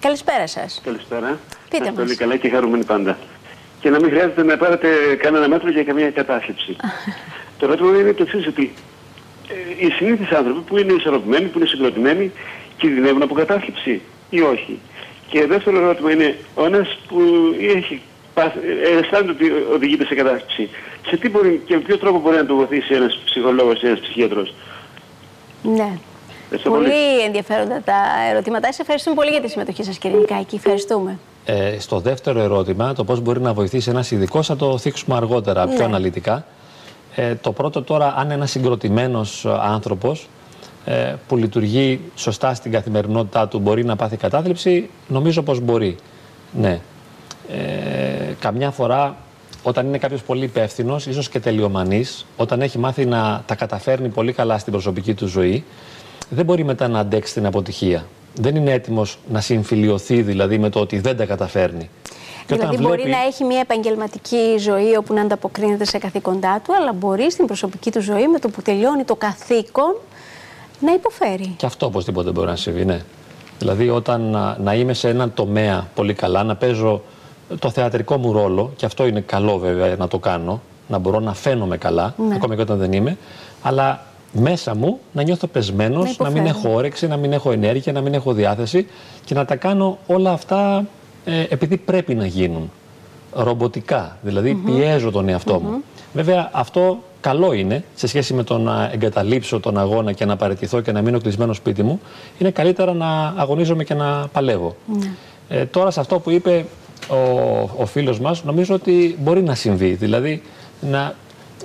Καλησπέρα σας. Καλησπέρα. Πείτε Πολύ μας. καλά και χαρούμενοι πάντα. Και να μην χρειάζεται να πάρετε κανένα μέτρο για καμία κατάθλιψη. το ερώτημα είναι το εξής, ότι ε, οι συνήθεις άνθρωποι που είναι ισορροπημένοι, που είναι συγκροτημένοι, κινδυνεύουν από κατάθλιψη ή όχι; Και δεύτερο ερώτημα είναι, ο ένας που έχει πάθει- ε, αισθάνεται ότι οδηγείται σε κατάθλιψη, σε τι μπορεί και με ποιο τρόπο μπορεί να το βοηθήσει ένας ψυχολόγος ή ένας ψυχίατρος; Ναι. Ευχαριστώ Πολύ ενδιαφέροντα τα ερωτήματά σας. Ευχαριστούμε πολύ για τη συμμετοχή σας, κύριε Νικάκη. Ευχαριστούμε. Ε, στο δεύτερο ερώτημα, το πώς μπορεί να βοηθήσει ένας ειδικός, θα το θίξουμε αργότερα πιο Ναι. αναλυτικά. Ε, το πρώτο τώρα, αν ένας συγκροτημένος ε, άνθρωπος ε, που λειτουργεί σωστά στην καθημερινότητά του μπορεί να πάθει κατάθλιψη, νομίζω πως μπορεί. Ναι. Ε, καμιά φορά όταν είναι κάποιος πολύ υπεύθυνος, ίσως και τελειομανής, όταν έχει μάθει να τα καταφέρνει πολύ καλά στην προσωπική του ζωή, δεν μπορεί μετά να αντέξει την αποτυχία. Δεν είναι έτοιμος να συμφιλειωθεί δηλαδή με το ότι δεν τα καταφέρνει. Και δηλαδή, μπορεί να έχει μια επαγγελματική ζωή όπου να ανταποκρίνεται σε καθήκοντά του, αλλά μπορεί στην προσωπική του ζωή με το που τελειώνει το καθήκον να υποφέρει. Και αυτό οπωσδήποτε μπορεί να συμβεί, ναι. Δηλαδή, όταν να, να είμαι σε έναν τομέα πολύ καλά, να παίζω το θεατρικό μου ρόλο, και αυτό είναι καλό βέβαια να το κάνω, να μπορώ να φαίνομαι καλά, Ναι. ακόμα και όταν δεν είμαι, αλλά μέσα μου να νιώθω πεσμένος, Να να, υποφέρω. μην έχω όρεξη, να μην έχω ενέργεια, να μην έχω διάθεση και να τα κάνω όλα αυτά ε, επειδή πρέπει να γίνουν. Ρομποτικά, δηλαδή πιέζω τον εαυτό μου. Βέβαια, αυτό καλό είναι σε σχέση με το να εγκαταλείψω τον αγώνα και να παραιτηθώ και να μείνω κλεισμένο σπίτι μου. Είναι καλύτερα να αγωνίζομαι και να παλεύω. Ε, τώρα, σε αυτό που είπε ο, ο φίλος μας, νομίζω ότι μπορεί να συμβεί. Δηλαδή, να,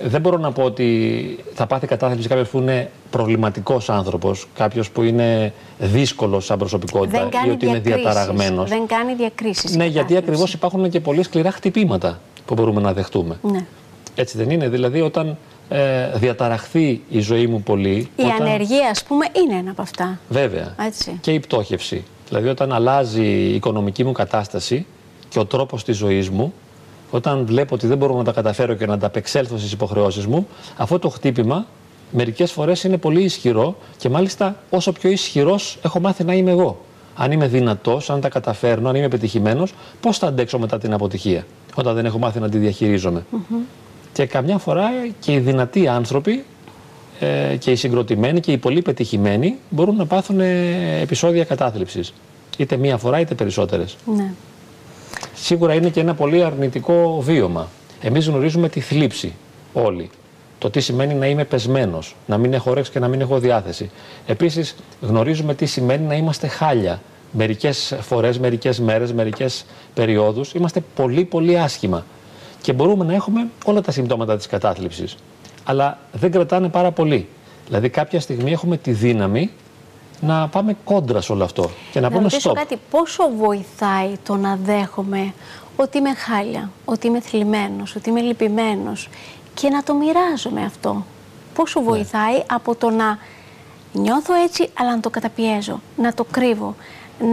δεν μπορώ να πω ότι θα πάθει κατάθλιψη κάποιος που είναι προβληματικός άνθρωπος, κάποιος που είναι δύσκολος σαν προσωπικότητα Δεν ή κάνει ότι είναι διακρίσεις. διαταραγμένος. Δεν κάνει διακρίσεις. Ναι, γιατί ακριβώς υπάρχουν και πολύ σκληρά χτυπήματα που μπορούμε να δεχτούμε. Ναι. Έτσι δεν είναι; Δηλαδή, όταν ε, διαταραχθεί η ζωή μου πολύ. Η όταν... ανεργία, ας πούμε, είναι ένα από αυτά. Βέβαια. Έτσι. Και η πτώχευση. Δηλαδή, όταν αλλάζει η οικονομική μου κατάσταση και ο τρόπος της ζωής μου, όταν βλέπω ότι δεν μπορώ να τα καταφέρω και να ανταπεξέλθω στις υποχρεώσεις μου, αυτό το χτύπημα μερικές φορές είναι πολύ ισχυρό και μάλιστα όσο πιο ισχυρός έχω μάθει να είμαι εγώ. Αν είμαι δυνατός, αν τα καταφέρνω, αν είμαι πετυχημένο, πώς θα αντέξω μετά την αποτυχία, όταν δεν έχω μάθει να τη διαχειρίζομαι. Και καμιά φορά και οι δυνατοί άνθρωποι ε, και οι συγκροτημένοι και οι πολύ πετυχημένοι μπορούν να πάθουν ε, επεισόδια κατάθλιψης. Είτε μία φορά είτε περισσότερες. Ναι. Σίγουρα είναι και ένα πολύ αρνητικό βίωμα. Εμείς γνωρίζουμε τη θλίψη όλοι. Το τι σημαίνει να είμαι πεσμένος, να μην έχω όρεξη και να μην έχω διάθεση. Επίσης γνωρίζουμε τι σημαίνει να είμαστε χάλια. Μερικές φορές, μερικές μέρες, μερικές περιόδους είμαστε πολύ πολύ άσχημα. Και μπορούμε να έχουμε όλα τα συμπτώματα της κατάθλιψης. Αλλά δεν κρατάνε πάρα πολύ. Δηλαδή κάποια στιγμή έχουμε τη δύναμη να πάμε κόντρα σε όλο αυτό και να, Να πούμε ρωτήσω stop. κάτι, πόσο βοηθάει το να δέχομαι ότι είμαι χάλια, ότι είμαι θλιμμένος, ότι είμαι λυπημένος και να το μοιράζομαι αυτό; Πόσο Ναι. βοηθάει από το να νιώθω έτσι αλλά να το καταπιέζω, να το κρύβω,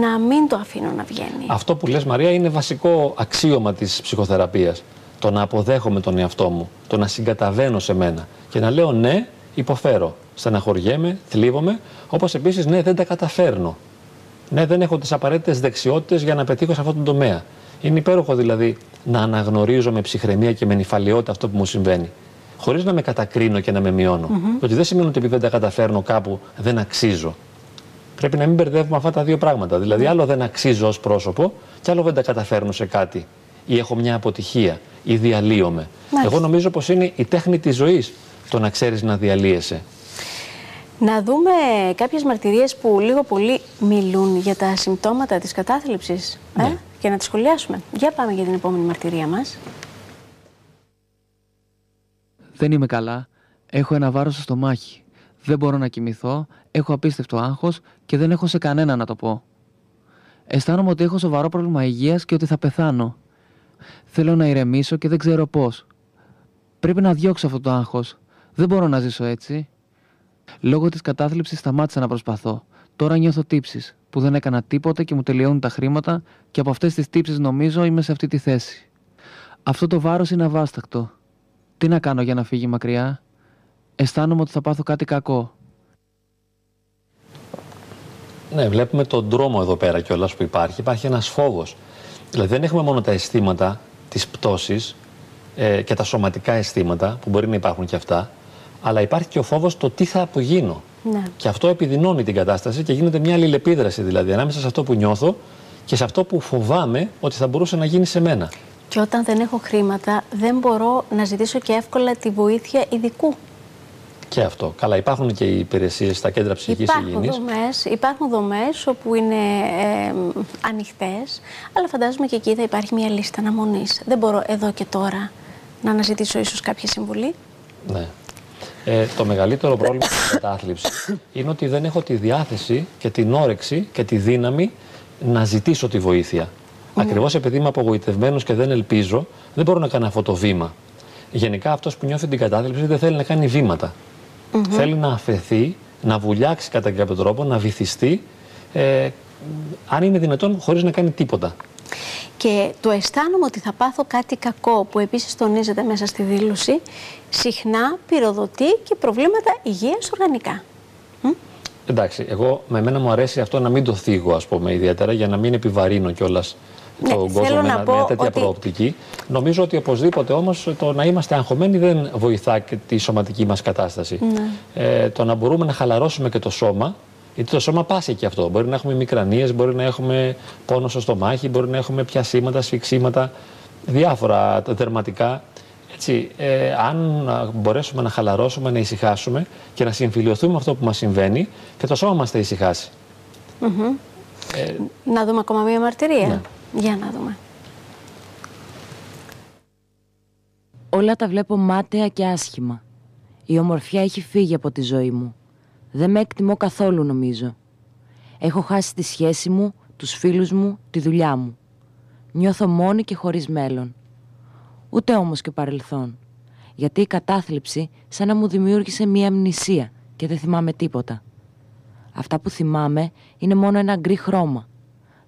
να μην το αφήνω να βγαίνει; Αυτό που λες Μαρία είναι βασικό αξίωμα της ψυχοθεραπείας. Το να αποδέχομαι τον εαυτό μου, το να συγκαταβαίνω σε μένα και να λέω ναι, υποφέρω, στεναχωριέμαι, θλίβομαι, όπως επίσης ναι, δεν τα καταφέρνω. Ναι, δεν έχω τις απαραίτητες δεξιότητες για να πετύχω σε αυτόν τον τομέα. Είναι υπέροχο δηλαδή να αναγνωρίζω με ψυχραιμία και με νυφαλιότητα αυτό που μου συμβαίνει. Χωρίς να με κατακρίνω και να με μειώνω. Ότι δεν σημαίνει ότι επειδή δεν τα καταφέρνω κάπου δεν αξίζω. Πρέπει να μην μπερδεύουμε αυτά τα δύο πράγματα. Δηλαδή, άλλο δεν αξίζω ως πρόσωπο, και άλλο δεν τα καταφέρνω σε κάτι. Ή έχω μια αποτυχία, ή διαλύομαι. Μάλιστα. Εγώ νομίζω πως είναι η τέχνη της ζωής το να ξέρεις να διαλύεσαι. Να δούμε κάποιες μαρτυρίες που λίγο πολύ μιλούν για τα συμπτώματα της κατάθλιψης ε, Ναι. και να τις σχολιάσουμε. Για πάμε για την επόμενη μαρτυρία μας. Δεν είμαι καλά. Έχω ένα βάρος στο στομάχι. Δεν μπορώ να κοιμηθώ, έχω απίστευτο άγχος και δεν έχω σε κανένα να το πω. Αισθάνομαι ότι έχω σοβαρό πρόβλημα υγείας και ότι θα πεθάνω. Θέλω να ηρεμήσω και δεν ξέρω πώς. Πρέπει να διώξω αυτό το άγχος. Δεν μπορώ να ζήσω έτσι. Λόγω της κατάθλιψης σταμάτησα να προσπαθώ. Τώρα νιώθω τύψεις που δεν έκανα τίποτα και μου τελειώνουν τα χρήματα και από αυτές τις τύψεις νομίζω είμαι σε αυτή τη θέση. Αυτό το βάρος είναι αβάστακτο. Τι να κάνω για να φύγει μακριά; Αισθάνομαι ότι θα πάθω κάτι κακό. Ναι, βλέπουμε τον δρόμο εδώ πέρα κιόλας που υπάρχει. Υπάρχει ένας φόβος. Δηλαδή δεν έχουμε μόνο τα αισθήματα της πτώσης ε, και τα σωματικά αισθήματα, που μπορεί να υπάρχουν και αυτά, αλλά υπάρχει και ο φόβος το τι θα απογίνω. Ναι. Και αυτό επιδεινώνει την κατάσταση και γίνεται μια αλληλεπίδραση δηλαδή ανάμεσα σε αυτό που νιώθω και σε αυτό που φοβάμαι ότι θα μπορούσε να γίνει σε μένα. Και όταν δεν έχω χρήματα, δεν μπορώ να ζητήσω και εύκολα τη βοήθεια ειδικού. Και αυτό. Καλά, υπάρχουν και οι υπηρεσίες στα κέντρα ψυχική υγιεινής. Δομές, υπάρχουν δομές όπου είναι ε, ανοιχτές, αλλά φαντάζομαι και εκεί θα υπάρχει μια λίστα αναμονής. Δεν μπορώ εδώ και τώρα να αναζητήσω ίσως κάποια συμβουλή. Ναι. Ε, το μεγαλύτερο πρόβλημα στην κατάθλιψης είναι ότι δεν έχω τη διάθεση και την όρεξη και τη δύναμη να ζητήσω τη βοήθεια. Mm. Ακριβώς επειδή είμαι απογοητευμένος και δεν ελπίζω, δεν μπορώ να κάνω αυτό το βήμα. Γενικά αυτός που νιώθει την κατάθλιψη δεν θέλει να κάνει βήματα. Θέλει να αφαιθεί, να βουλιάξει κατά κάποιο τρόπο, να βυθιστεί, ε, αν είναι δυνατόν, χωρίς να κάνει τίποτα. Και το αισθάνομαι ότι θα πάθω κάτι κακό, που επίσης τονίζεται μέσα στη δήλωση, συχνά πυροδοτεί και προβλήματα υγείας οργανικά. Εντάξει, εγώ με μένα μου αρέσει αυτό να μην το θίγω, ας πούμε, ιδιαίτερα, για να μην επιβαρύνω κιόλας ναι, τον κόσμο με μια τέτοια ότι... προοπτική. Νομίζω ότι οπωσδήποτε όμως το να είμαστε αγχωμένοι δεν βοηθά και τη σωματική μας κατάσταση. Ναι. Ε, το να μπορούμε να χαλαρώσουμε και το σώμα, γιατί το σώμα πάσει και αυτό. Μπορεί να έχουμε μικρανίες, μπορεί να έχουμε πόνο στο στομάχι, μπορεί να έχουμε πιασίματα, σφιξίματα, διάφορα δερματικά. Έτσι, ε, αν μπορέσουμε να χαλαρώσουμε, να ησυχάσουμε και να συμφιλειωθούμε με αυτό που μας συμβαίνει και το σώμα μας θα ησυχάσει. ε, να δούμε ακόμα μία μαρτυρία. Ναι. Για να δούμε. Όλα τα βλέπω μάταια και άσχημα. Η ομορφιά έχει φύγει από τη ζωή μου. Δεν με εκτιμώ καθόλου νομίζω. Έχω χάσει τη σχέση μου, τους φίλους μου, τη δουλειά μου. Νιώθω μόνη και χωρίς μέλλον. Ούτε όμως και παρελθόν. Γιατί η κατάθλιψη σαν να μου δημιούργησε μία αμνησία και δεν θυμάμαι τίποτα. Αυτά που θυμάμαι είναι μόνο ένα γκρι χρώμα.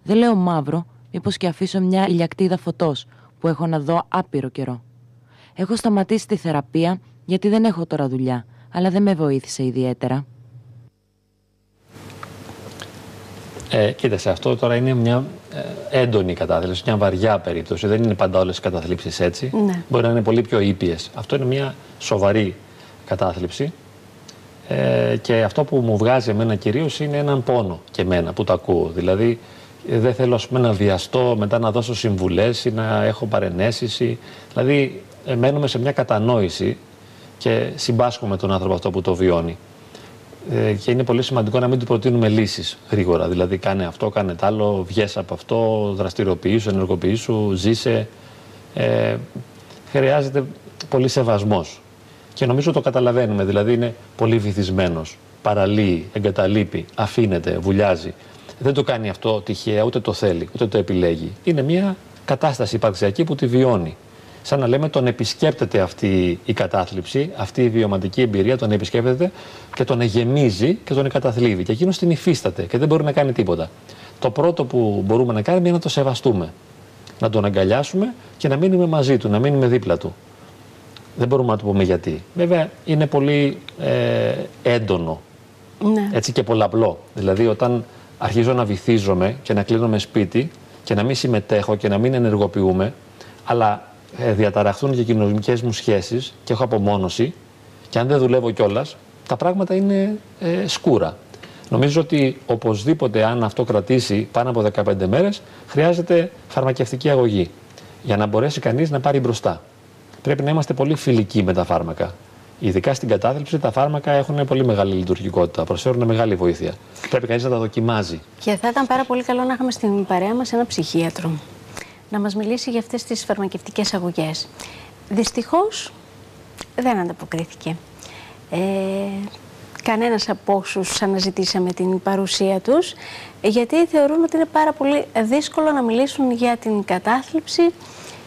Δεν λέω μαύρο, μήπως και αφήσω μια ηλιακτίδα φωτός που έχω να δω άπειρο καιρό. Έχω σταματήσει τη θεραπεία γιατί δεν έχω τώρα δουλειά, αλλά δεν με βοήθησε ιδιαίτερα. Ε, κοίταξε, αυτό τώρα είναι μια ε, έντονη κατάθλιψη, μια βαριά περίπτωση. Δεν είναι πάντα όλες οι καταθλίψεις έτσι. Ναι. Μπορεί να είναι πολύ πιο ήπιες. Αυτό είναι μια σοβαρή κατάθλιψη. Ε, και αυτό που μου βγάζει εμένα κυρίως είναι έναν πόνο και εμένα που το ακούω. Δηλαδή, ε, δεν θέλω ας πούμε, να βιαστώ μετά να δώσω συμβουλές ή να έχω παρενέσεις. Δηλαδή, ε, μένουμε σε μια κατανόηση και συμπάσχουμε τον άνθρωπο αυτό που το βιώνει. Ε, και είναι πολύ σημαντικό να μην του προτείνουμε λύσεις γρήγορα. Δηλαδή, κάνε αυτό, κάνε τ' άλλο, βγες από αυτό, δραστηριοποιήσου, ενεργοποιήσου, ζήσε. Ε, χρειάζεται πολύ σεβασμός. Και νομίζω το καταλαβαίνουμε. Δηλαδή, είναι πολύ βυθισμένος. Παραλύει, εγκαταλείπει, αφήνεται, βουλιάζει. Δεν το κάνει αυτό τυχαία, ούτε το θέλει, ούτε το επιλέγει. Είναι μια κατάσταση υπαρξιακή που τη βιώνει σαν να λέμε τον επισκέπτεται αυτή η κατάθλιψη, αυτή η βιωματική εμπειρία, τον επισκέπτεται και τον εγεμίζει και τον εκαταθλίβει. Και εκείνος την υφίσταται και δεν μπορεί να κάνει τίποτα. Το πρώτο που μπορούμε να κάνουμε είναι να το σεβαστούμε. Να τον αγκαλιάσουμε και να μείνουμε μαζί του, να μείνουμε δίπλα του. Δεν μπορούμε να του πούμε γιατί. Βέβαια είναι πολύ ε, έντονο ναι. έτσι και πολλαπλό. Δηλαδή όταν αρχίζω να βυθίζομαι και να κλείνομαι σπίτι και να μην συμμετέχω και να μην ενεργοποιούμε, αλλά ε, διαταραχθούν και οι κοινωνικές μου σχέσεις και έχω απομόνωση, και αν δεν δουλεύω κιόλας, τα πράγματα είναι ε, σκούρα. Νομίζω ότι οπωσδήποτε, αν αυτό κρατήσει πάνω από 15 μέρες, χρειάζεται φαρμακευτική αγωγή για να μπορέσει κανείς να πάρει μπροστά. Πρέπει να είμαστε πολύ φιλικοί με τα φάρμακα. Ειδικά στην κατάθλιψη, τα φάρμακα έχουν πολύ μεγάλη λειτουργικότητα, προσφέρουν μεγάλη βοήθεια. Πρέπει κανείς να τα δοκιμάζει. Και θα ήταν πάρα πολύ καλό να είχαμε στην παρέα μας ένα ψυχίατρο να μας μιλήσει για αυτές τις φαρμακευτικές αγωγές. Δυστυχώς δεν ανταποκρίθηκε. Ε, κανένας από όσους αναζητήσαμε την παρουσία τους, γιατί θεωρούν ότι είναι πάρα πολύ δύσκολο να μιλήσουν για την κατάθλιψη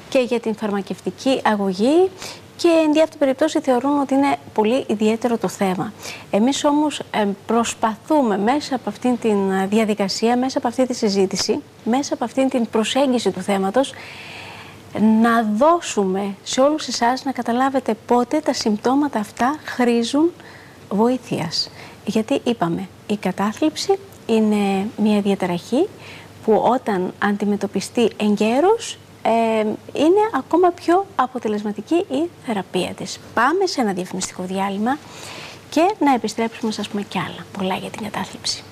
και για την φαρμακευτική αγωγή και εν αυτή περιπτώσει θεωρούν ότι είναι πολύ ιδιαίτερο το θέμα. Εμείς όμως ε, προσπαθούμε μέσα από αυτήν τη διαδικασία, μέσα από αυτή τη συζήτηση, μέσα από αυτήν την προσέγγιση του θέματος, να δώσουμε σε όλους εσάς να καταλάβετε πότε τα συμπτώματα αυτά χρήζουν βοήθειας. Γιατί είπαμε, η κατάθλιψη είναι μια διαταραχή που όταν αντιμετωπιστεί εγκαίρως ε, είναι ακόμα πιο αποτελεσματική η θεραπεία της. Πάμε σε ένα διαφημιστικό διάλειμμα και να επιστρέψουμε σας πούμε κι άλλα πολλά για την κατάθλιψη.